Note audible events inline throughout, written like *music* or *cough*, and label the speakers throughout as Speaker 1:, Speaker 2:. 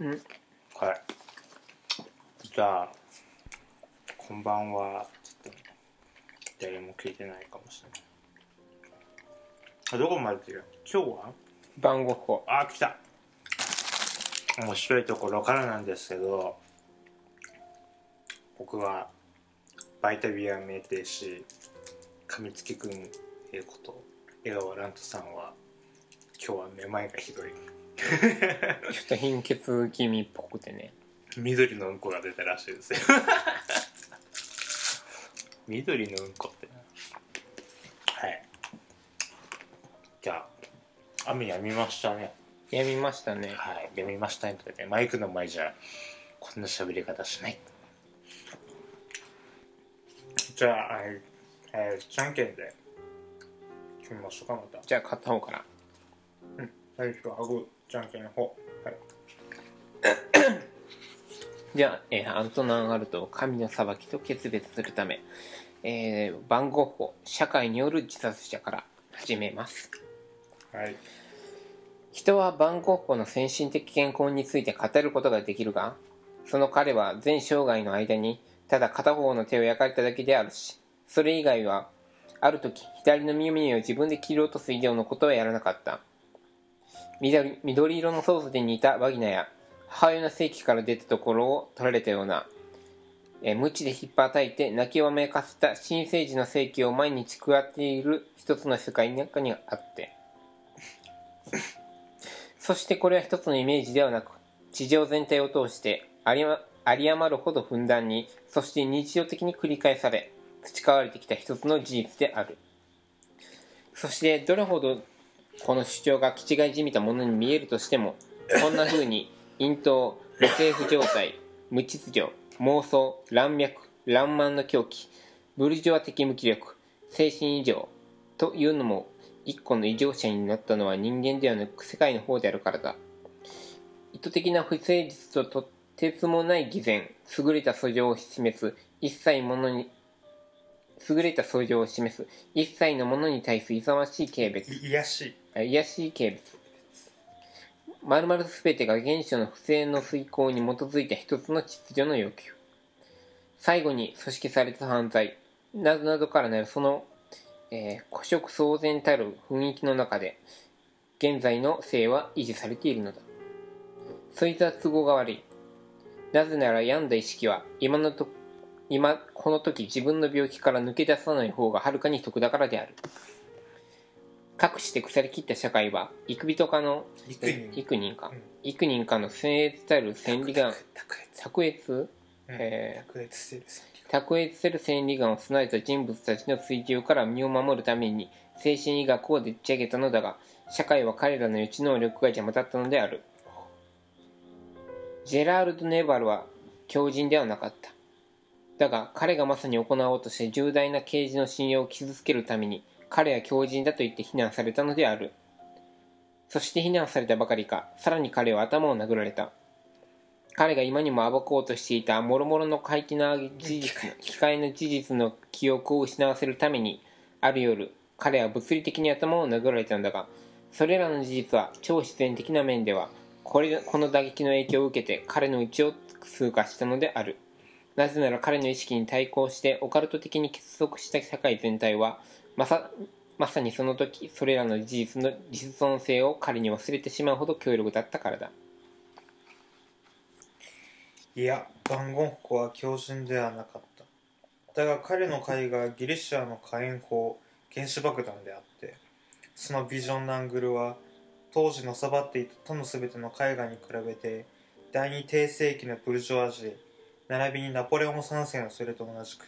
Speaker 1: うん。
Speaker 2: はい。じゃあこんばんはちょっと誰も聞いてないかもしれない。あどこまでる？今日は？
Speaker 1: 番号法
Speaker 2: あ来た。面白いところからなんですけど僕はバイタビア名店師神月くんえこと江川蘭人さんは今日はめまいがひどい
Speaker 1: ちょっと貧血気味っぽくてね。
Speaker 2: 緑のうんこが出たらしいですよ。*laughs* 緑のうんこって。はい。じゃあ雨やみましたね。
Speaker 1: やみましたね。
Speaker 2: はい。やみましたねとかでマイクの前じゃこんな喋り方しない。じゃあ、えーえーじゃんけんで。決めましょうかまた。
Speaker 1: じゃあ片方から。
Speaker 2: 最初はハグじゃんけんの方。はい。*coughs*
Speaker 1: じゃあ、えーアントナン・アルトを神の裁きと決別するため、えー番号法社会による自殺者から始めます。
Speaker 2: はい。
Speaker 1: 人は番号法の先進的健康について語ることができるがその彼は全生涯の間にただ片方の手を焼かれただけであるしそれ以外はある時左の耳を自分で切り落とす以上のことはやらなかった緑緑色のソースで煮たバギナや母親の性器から出たところを取られたようなえー鞭で引っ叩いて泣きわめかせた新生児の性器を毎日食らっている一つの世界の中にあって。*laughs* そしてこれは一つのイメージではなく地上全体を通して有り,、ま、有り余るほどふんだんにそして日常的に繰り返され培われてきた一つの事実である。そしてどれほどこの主張が気違いじみたものに見えるとしてもこんな風に陰頭無政府状態無秩序妄想乱脈乱漫の狂気ブルジョア的無気力精神異常というのも一個の異常者になったのは人間ではなく世界の方であるからだ。意図的な不誠実ととてつもない偽善優れた素性を示す一切ものに優れた素性を示す。一切のものに対す勇ましい軽蔑。
Speaker 2: いやし。い
Speaker 1: あしい軽蔑。まるまる全てが原初の不正の遂行に基づいた一つの秩序の要求。最後に組織された犯罪。などなどからなるその、えー古色騒然たる雰囲気の中で現在の性は維持されているのだ。そいつは都合が悪いなぜなら病んだ意識は今のと今この時自分の病気から抜け出さない方がはるかに得だからである。かくして腐りきった社会は幾人かの
Speaker 2: 幾人？
Speaker 1: か、
Speaker 2: うん。
Speaker 1: 幾人かの僭越たる千里眼。
Speaker 2: 卓越？
Speaker 1: 卓越せる千里眼。を備えた人物たちの追求から身を守るために精神医学をでっち上げたのだが社会は彼らの予知能力が邪魔だったのである。ジェラールド・ネバルは強人ではなかっただが彼がまさに行おうとして重大な刑事の信用を傷つけるために彼は強人だと言って非難されたのである。そして非難されたばかりかさらに彼は頭を殴られた。彼が今にも暴こうとしていた諸々の怪奇な事実 *laughs* 機械の事実の記憶を失わせるためにある夜彼は物理的に頭を殴られたのだがそれらの事実は超自然的な面ではこれこの打撃の影響を受けて彼の内を通過したのであるなぜなら彼の意識に対抗してオカルト的に結束した社会全体はまさまさにその時それらの事実の実存性を彼に忘れてしまうほど強力だったからだ。
Speaker 2: いやバンゴは強靭ではなかった。だが彼の絵がギリシャの火炎砲原子爆弾であってそのビジョンのアングルは当時のさばっていた他の全ての絵画に比べて第二帝政期のブルジョワジー並びにナポレオン3世のそれと同じく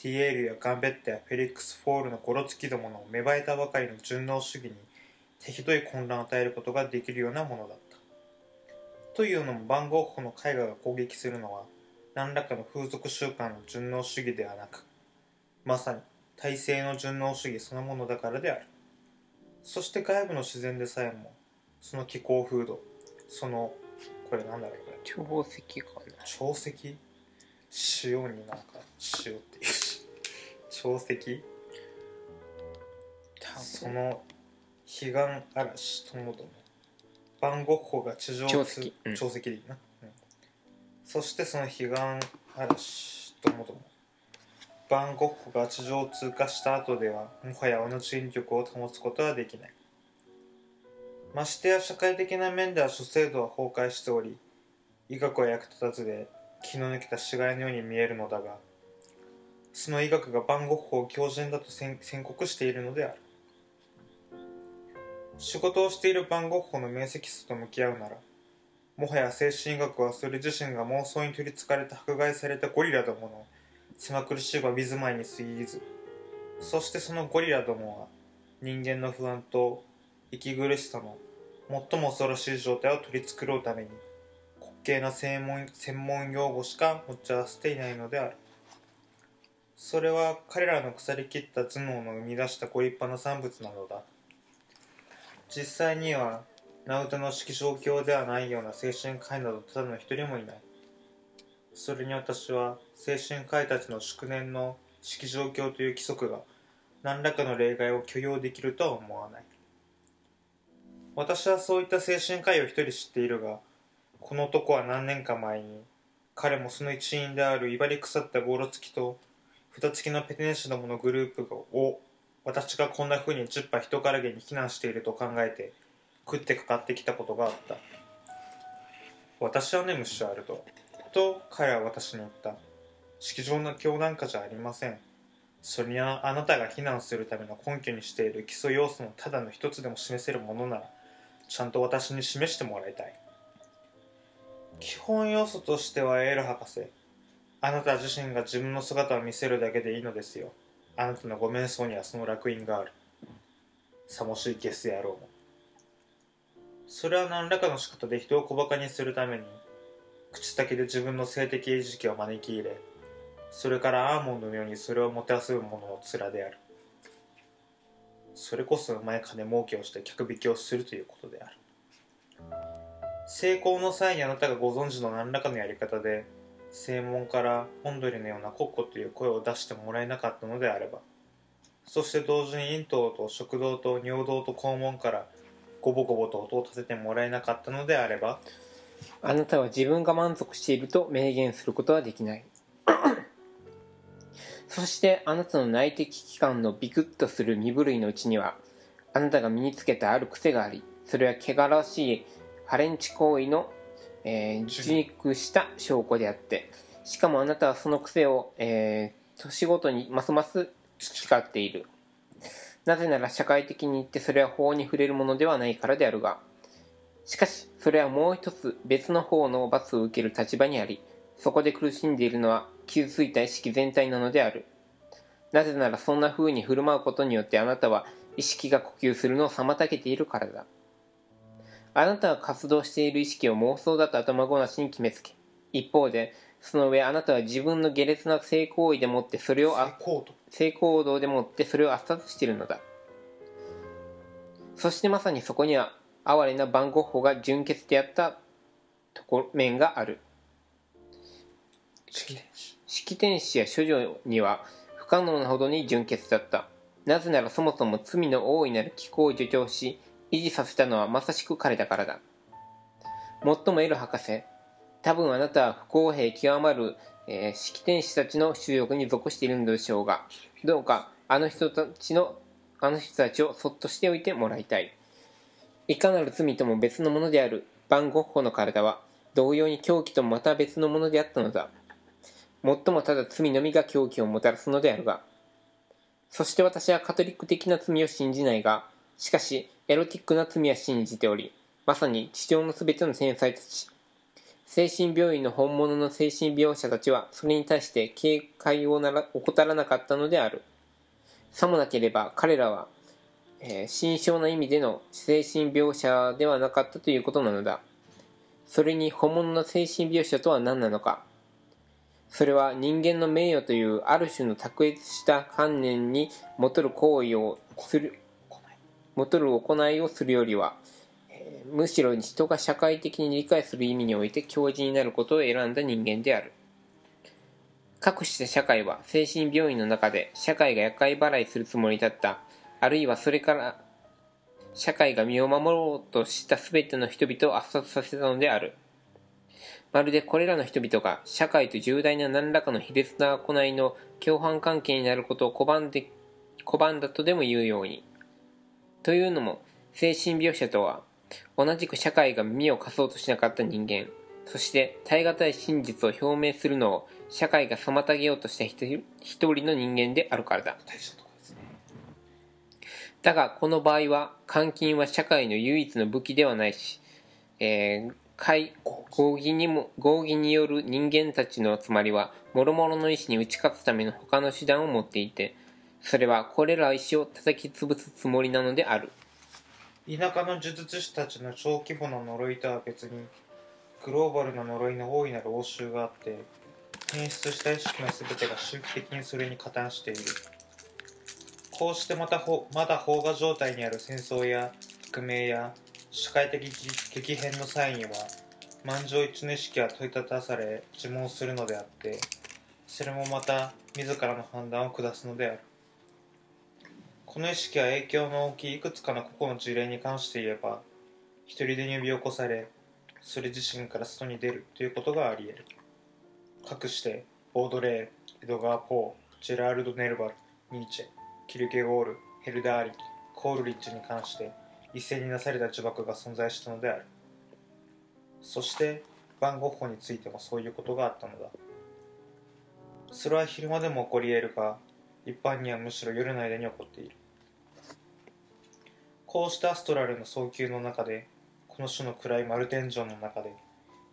Speaker 2: ティエールやガンベッタやフェリックス・フォールのゴロつきどもの芽生えたばかりの順応主義に手ひどい混乱を与えることができるようなものだった。というのもヴァン・ゴッホの絵画が攻撃するのは何らかの風俗習慣の順応主義ではなくまさに体制の順応主義そのものだからである。そして外部の自然でさえもその気候風土そのこれなんだろうこれ。
Speaker 1: 潮石かな。
Speaker 2: 潮石？塩になんか塩っていうし潮石？その彼岸嵐ともども。バンゴッホが地上
Speaker 1: 潮汐うん。
Speaker 2: 潮汐でいいな、うん。そしてその彼岸嵐ともども。バンゴッホが地上を通過した後ではもはや同じ引力を保つことはできない。ましてや社会的な面では諸制度は崩壊しており医学は役立たずで気の抜けた死骸のように見えるのだがその医学がバンゴッホを強靭だと宣告しているのである。仕事をしているバンゴッホの明晰さと向き合うならもはや精神医学はそれ自身が妄想に取りつかれて迫害されたゴリラどもの狭苦しいわびずまいに過ぎずそしてそのゴリラどもは人間の不安と息苦しさの最も恐ろしい状態を取り繕うために滑稽な専門専門用語しか持ち合わせていないのである。それは彼らの腐りきった頭脳の生み出したご立派な産物なのだ。実際にはナウトの式状況ではないような精神科医などただの一人もいない。それに私は精神科医たちの祝年の式状況という規則が何らかの例外を許容できるとは思わない。私はそういった精神科医を一人知っているがこの男は何年か前に彼もその一員である威張り腐ったゴロつきと蓋付きのペテネシどものグループを私がこんな風に10羽人からげに非難していると考えて食ってかかってきたことがあった。私はねムッシュアルトと彼は私に言った。式場の教団家じゃありません。それにあなたが非難するための根拠にしている基礎要素のただの一つでも示せるものならちゃんと私に示してもらいたい。基本要素としてはエール博士。あなた自身が自分の姿を見せるだけでいいのですよ。あなたのご瞑想にはその楽印がある。さもしいゲス野郎も。それは何らかの仕方で人を小馬鹿にするために口先で自分の性的餌食を招き入れそれからアーモンドのようにそれをもてあそぶ者の面である。それこそうまい金儲けをして客引きをするということである。成功の際にあなたがご存知の何らかのやり方で正門から本鳥のようなコッコという声を出してもらえなかったのであればそして同時に咽頭と食道と尿道と肛門からゴボゴボと音を立ててもらえなかったのであれば
Speaker 1: あなたは自分が満足していると明言することはできない。*coughs* そしてあなたの内的器官のビクッとする身震いのうちにはあなたが身につけたある癖がありそれは汚らしいハレンチ行為の、えー、受肉した証拠であってしかもあなたはその癖を、えー、年ごとにますます培っている。なぜなら社会的に言ってそれは法に触れるものではないからであるがしかしそれはもう一つ別の方の罰を受ける立場にありそこで苦しんでいるのは傷ついた意識全体なのである。なぜならそんな風に振る舞うことによってあなたは意識が呼吸するのを妨げているからだあなたが活動している意識を妄想だと頭ごなしに決めつけ一方でその上あなたは自分の下劣な性行為でもってそれを性行動。でもってそれを圧殺しているのだ。そしてまさにそこには哀れなバンゴッホが純潔であったとこ面がある。
Speaker 2: 式天使。
Speaker 1: 式天使や処女には不可能なほどに純潔だった。なぜならそもそも罪の大いなる気候を助長し維持させたのはまさしく彼だからだ。もっともエル博士多分あなたは不公平極まる、えー式天使たちの収容に属しているのでしょうがどうかあの人たちのあの人たちをそっとしておいてもらいたい。いかなる罪とも別のものであるバンゴッホの体は同様に狂気とまた別のものであったのだ。もっともただ罪のみが狂気をもたらすのであるがそして私はカトリック的な罪を信じないがしかしエロティックな罪は信じておりまさに地上のすべての天才たち。精神病院の本物の精神病者たちはそれに対して警戒をなら怠らなかったのである。さもなければ彼らは、えー心象な意味での精神病者ではなかったということなのだ。それに本物の精神病者とは何なのか。それは人間の名誉というある種の卓越した観念にもとる行為をするもとる行いをするよりは、むしろ人が社会的に理解する意味において教授になることを選んだ人間である。かくして社会は精神病院の中で社会が厄介払いするつもりだった。あるいはそれから社会が身を守ろうとした全ての人々を圧殺させたのである。まるでこれらの人々が社会と重大な何らかの卑劣な行いの共犯関係になることを拒んで拒んだとでも言うようにというのも精神描写とは同じく社会が耳を貸そうとしなかった人間そして耐え難い真実を表明するのを社会が妨げようとした一人一人の人間であるからだ。だがこの場合は監禁は社会の唯一の武器ではないし、えー、会合議。にも合議による人間たちの集まりは諸々の意志に打ち勝つための他の手段を持っていてそれはこれら意志を叩き潰すつもりなのである。
Speaker 2: 田舎の呪術師たちの小規模な呪いとは別にグローバルな呪いの大いなる応酬があって変質した意識の全てが周期的にそれに加担している。こうしてまたほまだ飽和状態にある戦争や革命や社会的激変の際には満場一致の意識は問い立たされ自問するのであってそれもまた自らの判断を下すのである。この意識は影響の大きいいくつかの個々の事例に関して言えば一人で呼び起こされそれ自身から外に出るということがあり得る。かくしてボードレーエドガー・ポージェラールド・ネルバルニーチェキルケゴールヘルダーリコールリッチに関して一斉になされた呪縛が存在したのである。そしてバンゴッホについてもそういうことがあったのだ。それは昼間でも起こり得るが一般にはむしろ夜の間に起こっている。こうしたアストラルの早急の中でこの種の暗い丸天井の中で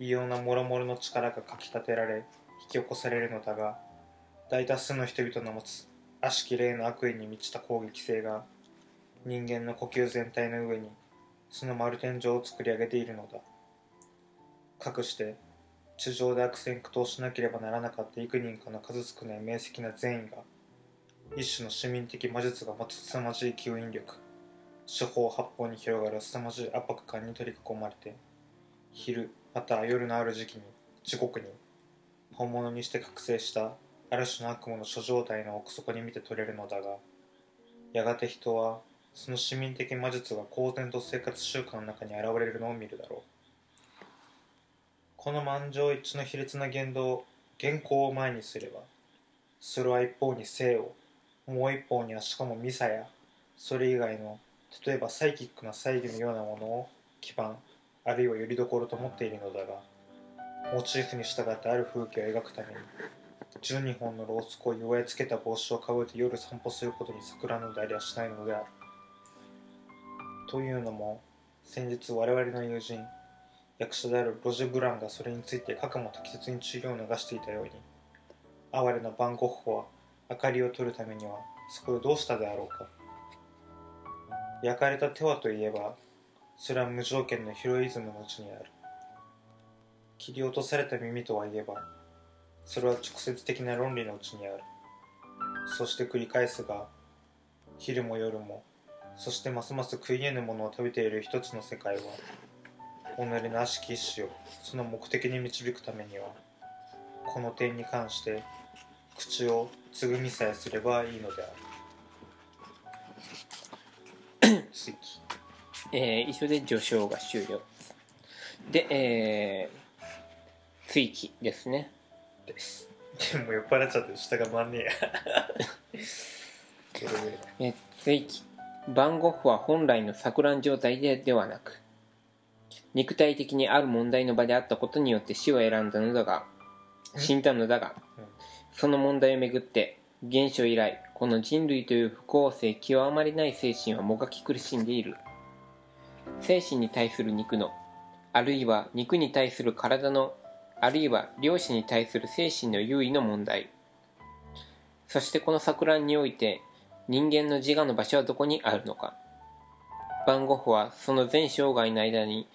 Speaker 2: 異様な諸々の力がかきたてられ引き起こされるのだが大多数の人々の持つ悪しき霊の悪意に満ちた攻撃性が人間の呼吸全体の上にその丸天井を作り上げているのだ。かくして地上で悪戦苦闘しなければならなかった幾人かの数少ない明晰な善意が一種の市民的魔術が持つ凄まじい吸引力。四方八方に広がる凄まじい圧迫感に取り囲まれて昼または夜のある時期に時刻に本物にして覚醒したある種の悪夢の諸状態の奥底に見て取れるのだがやがて人はその市民的魔術が公然と生活習慣の中に現れるのを見るだろう。この満場一致の卑劣な言動原稿を前にすればそれは一方に生をもう一方にはしかもミサやそれ以外の例えばサイキックな猜疑のようなものを基盤あるいはよりどころと思っているのだがモチーフに従ってある風景を描くために12本のロースコを祝いつけた帽子をかぶって夜散歩することに桜のでありはしないのである。というのも先日我々の友人役者であるロジェ・ブランがそれについてかくも適切に治療を流していたように哀れなバンゴッホは明かりを取るためにはそこでどうしたであろうか。焼かれた手はといえばそれは無条件のヒロイズムのうちにある。切り落とされた耳とはいえばそれは直接的な論理のうちにある。そして繰り返すが昼も夜もそしてますます食い得ぬものを食べている一つの世界は己の悪しき意志をその目的に導くためにはこの点に関して口をつぐみさえすればいいのである。*clears throat* 次。
Speaker 1: えー、以上で序章が終了。で、えー、追記ですね。
Speaker 2: です。でも酔っ払っちゃって下が回んねえや。
Speaker 1: えー追記。バンゴッホは本来の錯乱状態でではなく肉体的にある問題の場であったことによって死を選んだのだが死んだのだが
Speaker 2: うん
Speaker 1: その問題をめぐって原初以来この人類という不公正極まりない精神はもがき苦しんでいる。精神に対する肉のあるいは肉に対する体のあるいは両親に対する精神の優位の問題。そしてこの錯乱において人間の自我の場所はどこにあるのか。バンゴッホはその全生涯の間に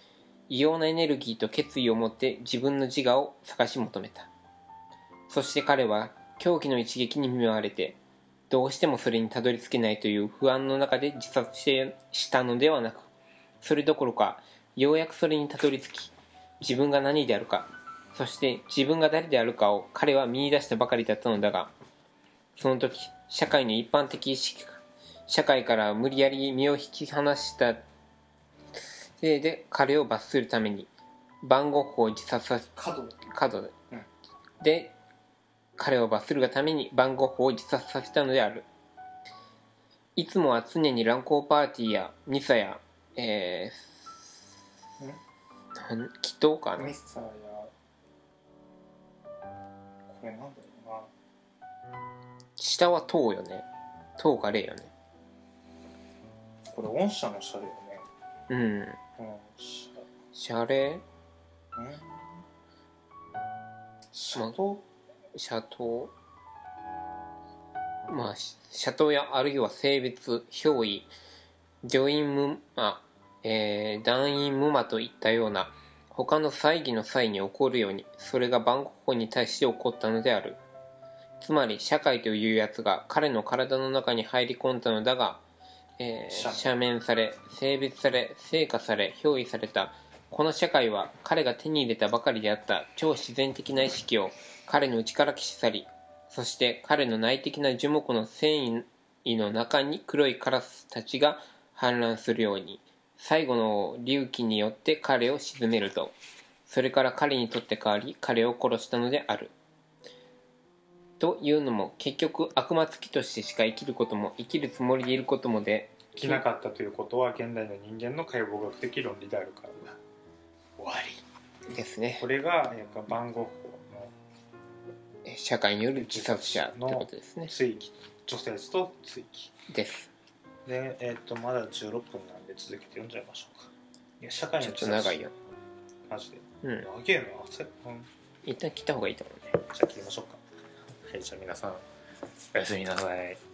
Speaker 1: 異様なエネルギーと決意を持って自分の自我を探し求めた。そして彼は狂気の一撃に見舞われてどうしてもそれにたどり着けないという不安の中で自殺してしたのではなくそれどころかようやくそれにたどり着き自分が何であるかそして自分が誰であるかを彼は見出したばかりだったのだがその時社会の一般的意識が社会から無理やり身を引き離したせいで彼を罰するために番号法を自殺させ
Speaker 2: 角。
Speaker 1: で彼を罰するがために番号法を自殺させたのである。いつもは常に乱交パーティーやミサやえー、なん祈祷かな。
Speaker 2: ミスターやこれなんだろうな。
Speaker 1: 下は塔よね。塔か霊よね。
Speaker 2: これ御社の社だよね。
Speaker 1: うん。
Speaker 2: うん社。
Speaker 1: 謝礼
Speaker 2: うん。社と
Speaker 1: 斜塔まあし斜塔やあるいは性別憑依女院無あえー、団員無魔といったような他の祭儀の際に起こるようにそれが万国法に対して起こったのである。つまり社会というやつが彼の体の中に入り込んだのだが、えー、
Speaker 2: 赦
Speaker 1: 赦免され性別され成果され憑依された。この社会は彼が手に入れたばかりであった超自然的な意識を彼の内から消し去りそして彼の内的な樹木の繊維の中に黒いカラスたちが氾濫するように最後の隆起によって彼を沈めるとそれから彼にとって代わり彼を殺したのである。というのも結局悪魔つきとしてしか生きることも生きるつもりでいることもで
Speaker 2: 生きなかったということは現代の人間の解剖学的論理であるからだ。終わり
Speaker 1: ですね。
Speaker 2: これがやっぱ番号
Speaker 1: 社会による自殺者ということですね。
Speaker 2: の追記女性と追記。
Speaker 1: です
Speaker 2: でえっ、とまだ16分なんで続けて読んじゃいましょうか。いや社会
Speaker 1: ちょっと長いよ。
Speaker 2: マジで。
Speaker 1: うん。
Speaker 2: 長えなせうん
Speaker 1: 一旦切った方がいいと思うね。
Speaker 2: じゃあ切りましょうか。はいじゃあ皆さんおやすみなさい